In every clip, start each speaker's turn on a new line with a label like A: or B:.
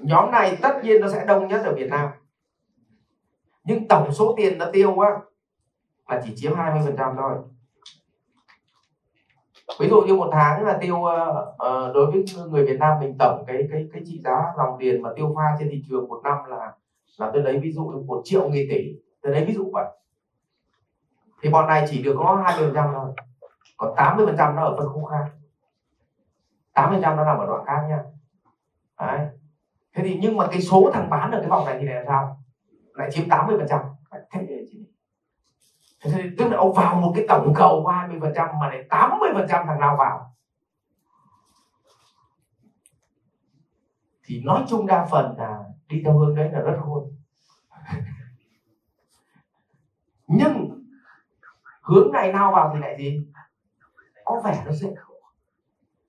A: nhóm này tất nhiên nó sẽ đông nhất ở Việt Nam. Nhưng tổng số tiền nó tiêu á là chỉ chiếm 20% thôi. Ví dụ như một tháng là tiêu uh, đối với người Việt Nam mình tổng cái cái cái trị giá dòng tiền mà tiêu pha trên thị trường một năm là là tôi lấy ví dụ một triệu nghìn tỷ. Tôi lấy ví dụ vậy. Thì bọn này chỉ được có 20 phần trăm thôi. Còn 80 phần trăm nó ở phân khúc khác. 80 phần trăm nó nằm ở đoạn khác nha. Đấy thế thì nhưng mà cái số thằng bán ở cái vòng này thì là sao? Lại chiếm 80 phần trăm. Thế thì tức là ông vào một cái tổng cầu 20 phần trăm mà lại 80 phần trăm thằng nào vào? Thì nói chung đa phần là đi theo hướng đấy là rất khôn. Nhưng hướng này nào vào thì lại gì? Có vẻ nó dễ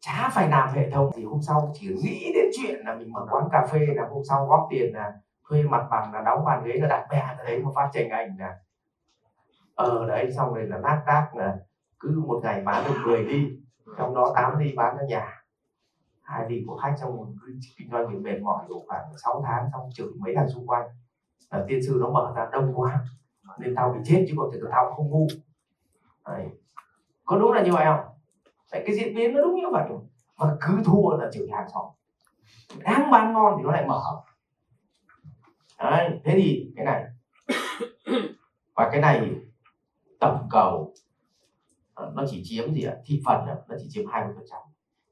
A: chả phải làm hệ thống thì hôm sau chỉ nghĩ đến chuyện là mình mở quán cà phê là hôm sau góp tiền là thuê mặt bằng là đóng bàn ghế là đặt bè ra đấy mà phát tranh ảnh là ở ờ, đấy xong rồi là nát đác là cứ một ngày bán được 10 đi trong đó 8 đi bán cho nhà. Hai đi của khách trong một kinh doanh mình mệt mỏi đủ khoảng 6 tháng xong chửi mấy thằng xung quanh. Là tiên sư nó mở ra đông quá nên tao bị chết chứ còn thực tao không ngu. Đấy. có đúng là như vậy không? Đấy, cái diễn biến nó đúng như vậy và cứ thua là chửi hàng xóm. Đang bán ngon thì nó lại mở Đấy, thế thì cái này. Và cái này tổng cầu ờ, nó chỉ chiếm gì ạ? Thị phần nó chỉ chiếm 20 phần trăm.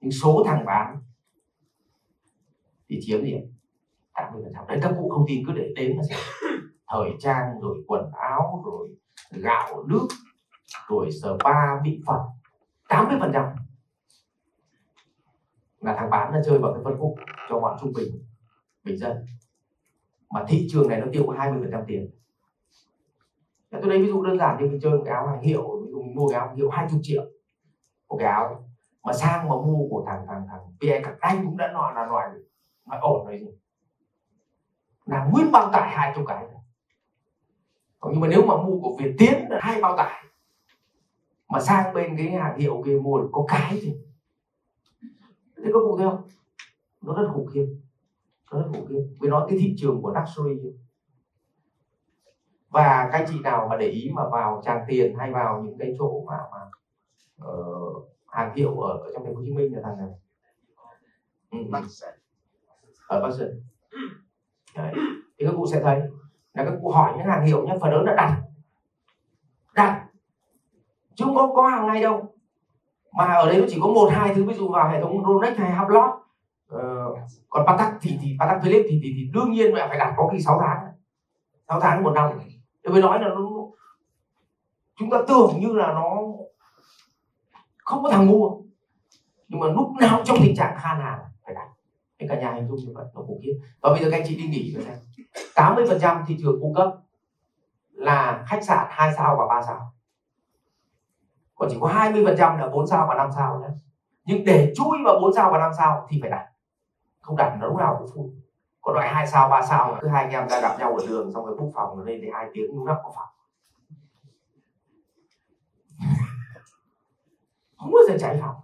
A: Nhưng số thằng bán thì chiếm gì ạ? 80 phần trăm. Đấy các cụ không tin cứ để đến là xem. Thời trang rồi quần áo rồi gạo nước rồi spa mỹ phẩm. 80 phần trăm. Là thằng bán nó chơi vào cái phân khúc cho bọn trung bình bình dân. Mà thị trường này nó tiêu có 20 phần trăm tiền. Tôi lấy ví dụ đơn giản như mình chơi một cái áo hàng hiệu, ví dụ mình mua cái áo hàng hiệu 20 triệu. Một cái áo mà sang mà mua của thằng thằng thằng PE các anh cũng đã nói là loại mà ổn rồi gì là nguyên bao tải hai chục cái. Còn nhưng mà nếu mà mua của Việt Tiến là hai bao tải mà sang bên cái hàng hiệu kia mua được có cái thì thế có cụ thấy không? Nó rất khủng khiếp. Nó rất khủng khiếp. Vì nó cái thị trường của luxury và các chị nào mà để ý mà vào tràng tiền hay vào những cái chỗ mà mà uh, hàng hiệu ở, ở trong thành phố Hồ Chí Minh là thằng này ừ. ở Bắc Sơn Đấy. thì các cụ sẽ thấy. Là các cụ hỏi những hàng hiệu nhé. Phần lớn là đặt đặt chứ không có có hàng ngày đâu. Mà ở đấy nó chỉ có một hai thứ ví dụ vào hệ thống Rolex hay Hublot ờ, còn Patek thì thì Patek Philippe thì, thì thì đương nhiên mẹ phải đặt có khi 6 tháng. 6 tháng một năm. Tôi mới nói là nó chúng ta tưởng như là nó không có thằng mua. Nhưng mà lúc nào trong tình trạng khan hàng phải đặt. Cái cả nhà hình dung như vậy nó khủng khiếp. Và bây giờ các anh chị đi nghỉ rồi xem. 80 phần trăm thị trường cung cấp là khách sạn 2 sao và 3 sao còn chỉ có 20 phần trăm là 4 sao và 5 sao nhé. Nhưng để chui vào 4 sao và 5 sao thì phải đặt. Không đặt nó lúc nào cũng full còn loại hai sao ba sao cứ hai anh em ra gặp nhau ở đường xong rồi bút phòng rồi lên thì hai tiếng lúc nào có phòng. Không bao giờ cháy phòng.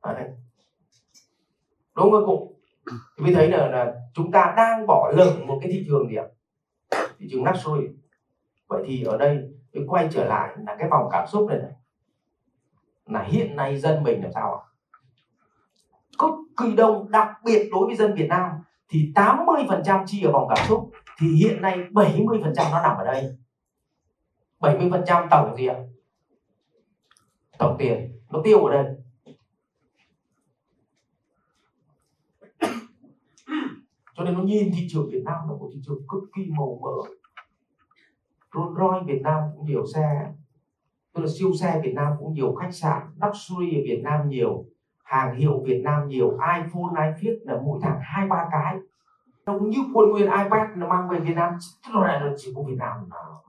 A: Ở đây. Đúng không cụ. Thì mới thấy là, là chúng ta đang bỏ lỡ một cái thị trường gì ạ? Thị trường luxury. Vậy thì ở đây mới quay trở lại là cái vòng cảm xúc này, này là hiện nay dân mình làm sao ạ? Cực kỳ đông, đặc biệt đối với dân Việt Nam, thì 80% chi ở vòng cảm xúc, thì hiện nay 70% nó nằm ở đây. 70% tổng gì ạ? Tổng tiền, nó tiêu ở đây. Cho nên nó nhìn thị trường Việt Nam là một thị trường cực kỳ màu mỡ. Rolls Royce Việt Nam cũng nhiều xe tức là siêu xe Việt Nam cũng nhiều khách sạn luxury ở Việt Nam nhiều hàng hiệu Việt Nam nhiều iPhone iPhone là mỗi thằng hai ba cái. Nó cũng như quân nguyên iPad nó mang về Việt Nam tức là là chỉ có Việt Nam nó,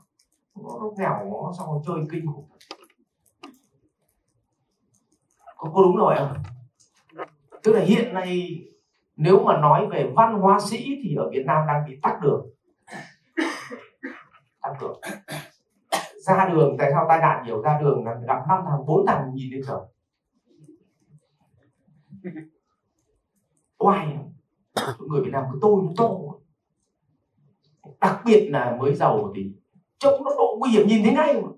A: nó nghèo nó xong rồi chơi kinh khủng. Có, có đúng rồi không? Tức là hiện nay nếu mà nói về văn hóa sĩ thì ở Việt Nam đang bị tắc đường. Tắc đường ra đường, tại sao tai nạn nhiều ra đường là gặp năm thằng, bốn thằng nhìn lên trời. Oai người Việt Nam cứ tôi nó to đặc biệt là mới giàu một tí trông nó độ nguy hiểm nhìn thấy ngay mà.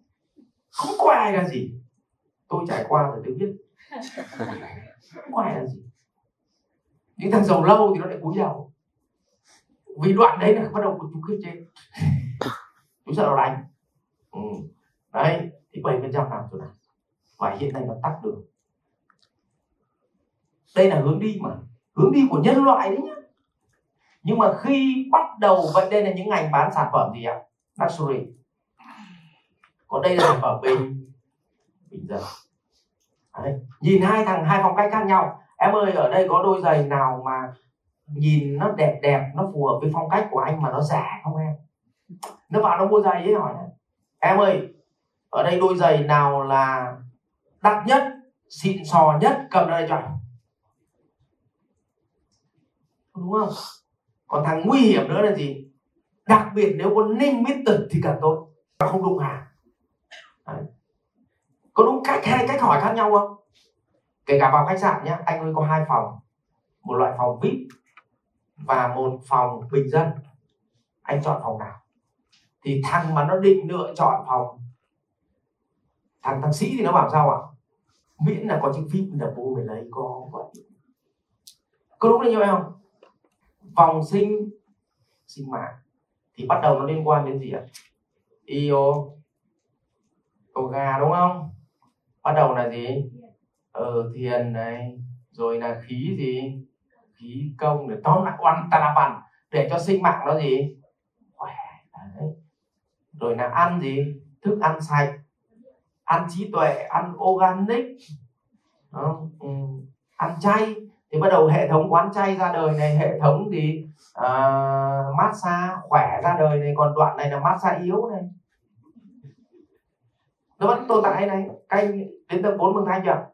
A: Không có ai là gì. Tôi trải qua rồi tôi biết. Không có ai là gì. Những thằng giàu lâu thì nó lại cúi đầu. Vì đoạn đấy là bắt đầu chúng khiếp chết. Chúng sợ nó đánh ừ. đấy, thì bảy phần trăm làm chỗ này. Và hiện nay nó tắt đường. Đây là hướng đi mà. Hướng đi của nhân loại đấy nhá. Nhưng mà khi bắt đầu, vậy đây là những ngành bán sản phẩm gì ạ? Luxury. Còn đây là sản phẩm bình. Bình dân đấy. nhìn hai thằng, hai phong cách khác nhau. Em ơi, ở đây có đôi giày nào mà nhìn nó đẹp đẹp, nó phù hợp với phong cách của anh mà nó rẻ không em? Nó vào nó mua giày ấy hỏi này em ơi, ở đây đôi giày nào là đắt nhất, xịn sò nhất, cầm đây cho anh. Đúng không? Còn thằng nguy hiểm nữa là gì? Đặc biệt nếu có ninh mít tật thì cần tốt, và không đụng hàng. Đấy. có đúng cách hay cách hỏi khác nhau không? Kể cả vào khách sạn nhé anh ơi có hai phòng, một loại phòng vip và một phòng bình dân. Anh chọn phòng nào? Thì thằng mà nó định lựa chọn phòng, thằng thằng sĩ thì nó bảo sao ạ? Miễn là có chữ vip là bố mày lấy, có vậy có đúng là như vậy không? Vòng sinh sinh mạng. Thì bắt đầu nó liên quan đến gì ạ? Io yoga đúng không? Bắt đầu là gì? Ờ thiền này. Rồi là khí gì? Khí công để tóm lại oan ta văn để cho sinh mạng nó gì rồi là ăn gì? Thức ăn sạch. Ăn trí tuệ ăn organic. Đó. Ừ. ăn chay. Thì bắt đầu hệ thống quán chay ra đời này hệ thống gì à, massage khỏe ra đời này. Còn đoạn này là massage yếu này. Nó vẫn tồn tại này. Canh đến tầng 4 mừng thanh chưa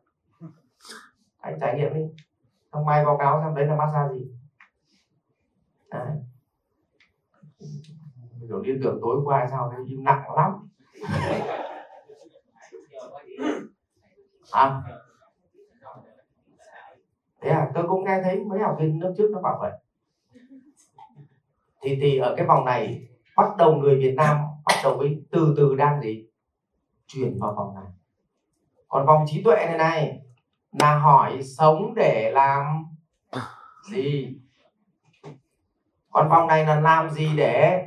A: anh trải nghiệm đi. Xong mai báo cáo xem đấy là massage gì. Đấy kiểu liên tưởng tối qua sao thấy im nặng lắm. À. Thế à tôi cũng nghe thấy mấy học viên lớp trước nó bảo vậy. Thì thì ở cái vòng này, bắt đầu người Việt Nam bắt đầu với từ từ đang gì? Chuyển vào vòng này. Còn vòng trí tuệ này này, là hỏi sống để làm gì? Còn vòng này là làm gì để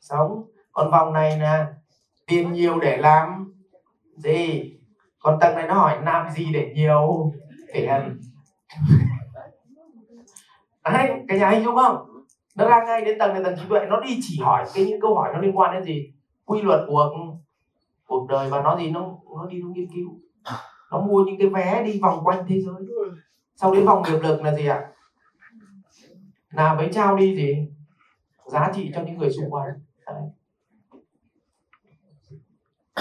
A: sống? Còn vòng này là tiền nhiều để làm gì? Còn tầng này nó hỏi, làm gì để nhiều? Tiền à, đấy, cái nhà hình đúng không? Nó ra ngay đến tầng này, tầng trí tuệ, nó đi chỉ hỏi cái những câu hỏi nó liên quan đến gì? Quy luật của cuộc đời và nó gì? Nó nó đi nó nghiên cứu. Nó mua những cái vé đi vòng quanh thế giới. Sau đến vòng nghiệp lực là gì ạ? Là với trao đi gì giá trị cho những người xung quanh. Đấy.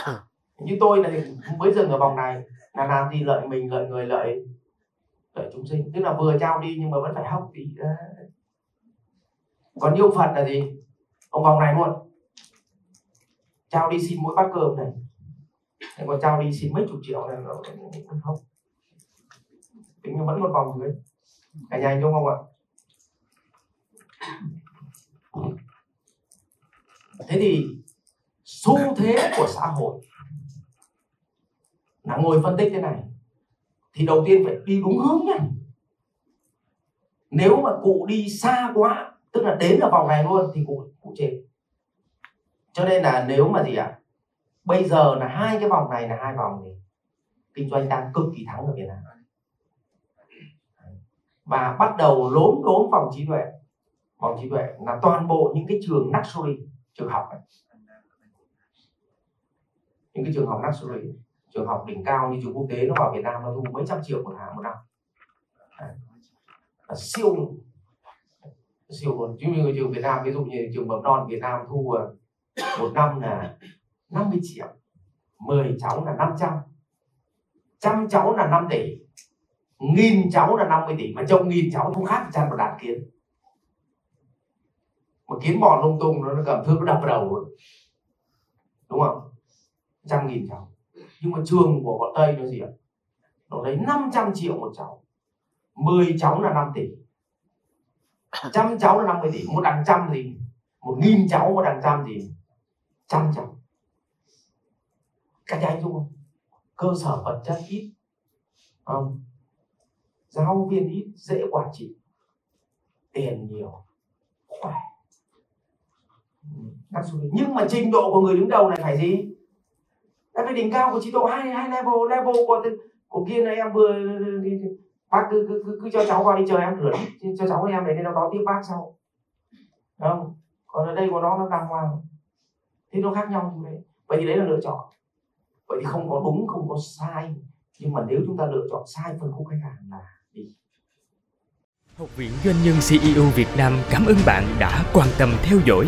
A: như tôi là mới dừng ở vòng này là làm gì lợi mình lợi người lợi lợi chúng sinh. Tức là vừa trao đi nhưng mà vẫn phải học tí. Còn yêu phật là gì? Ông vòng này luôn. Trao đi xin mỗi bát cơm này. Thế còn trao đi xin mấy chục triệu này nó không tính vẫn một vòng dưới. Cả nhà anh đúng không ạ thế thì xu thế của xã hội là ngồi phân tích thế này thì đầu tiên phải đi đúng hướng nhá nếu mà cụ đi xa quá tức là đến ở vòng này luôn thì cụ cụ chết cho nên là nếu mà gì ạ? À, bây giờ là hai cái vòng này là hai vòng thì kinh doanh đang cực kỳ thắng ở Việt Nam. Và bắt đầu lốm đốm vòng trí tuệ bằng trí tuệ là toàn bộ những cái trường luxury trường học ấy. những cái trường học luxury trường học đỉnh cao như trường quốc tế nó vào Việt Nam nó thu mấy trăm triệu một tháng, một năm. Là siêu siêu luôn. Chứ như trường Việt Nam, ví dụ như trường mầm non Việt Nam thu à, một năm là 50 triệu 10 cháu là 500 trăm. Cháu là 5 tỷ, nghìn cháu là 50 tỷ, mà trong nghìn cháu không khác chăn một đàn kiến một kiến bò lung tung, nó cầm thước nó đập vào đầu luôn. Đúng không? Trăm nghìn cháu. Nhưng mà trường của bọn tây nó gì ạ? Nó lấy 500 triệu một cháu. 10 cháu là 5 tỷ. Trăm cháu là 50 tỷ. Một đằng trăm gì một nghìn cháu, một đằng trăm gì trăm cháu. Các anh đúng không? Cơ sở vật chất ít. Không. Giáo viên ít, dễ quản trị. Tiền nhiều. Khỏe nhưng mà trình độ của người đứng đầu này phải gì? Đã phải đỉnh cao của trình độ hai hai level level của của kia này em vừa bác cứ cứ, cứ, cứ cho cháu vào đi chờ em rửa cho cháu em để nó đó tiếp bác sau. Không? Còn ở đây của nó nó đàng hoàng. Thì nó khác nhau như đấy vậy thì đấy là lựa chọn. Vậy thì không có đúng không có sai. Nhưng mà nếu chúng ta lựa chọn sai phân khúc khách hàng là đi.
B: Học viện Doanh nhân CEO Việt Nam cảm ơn bạn đã quan tâm theo dõi.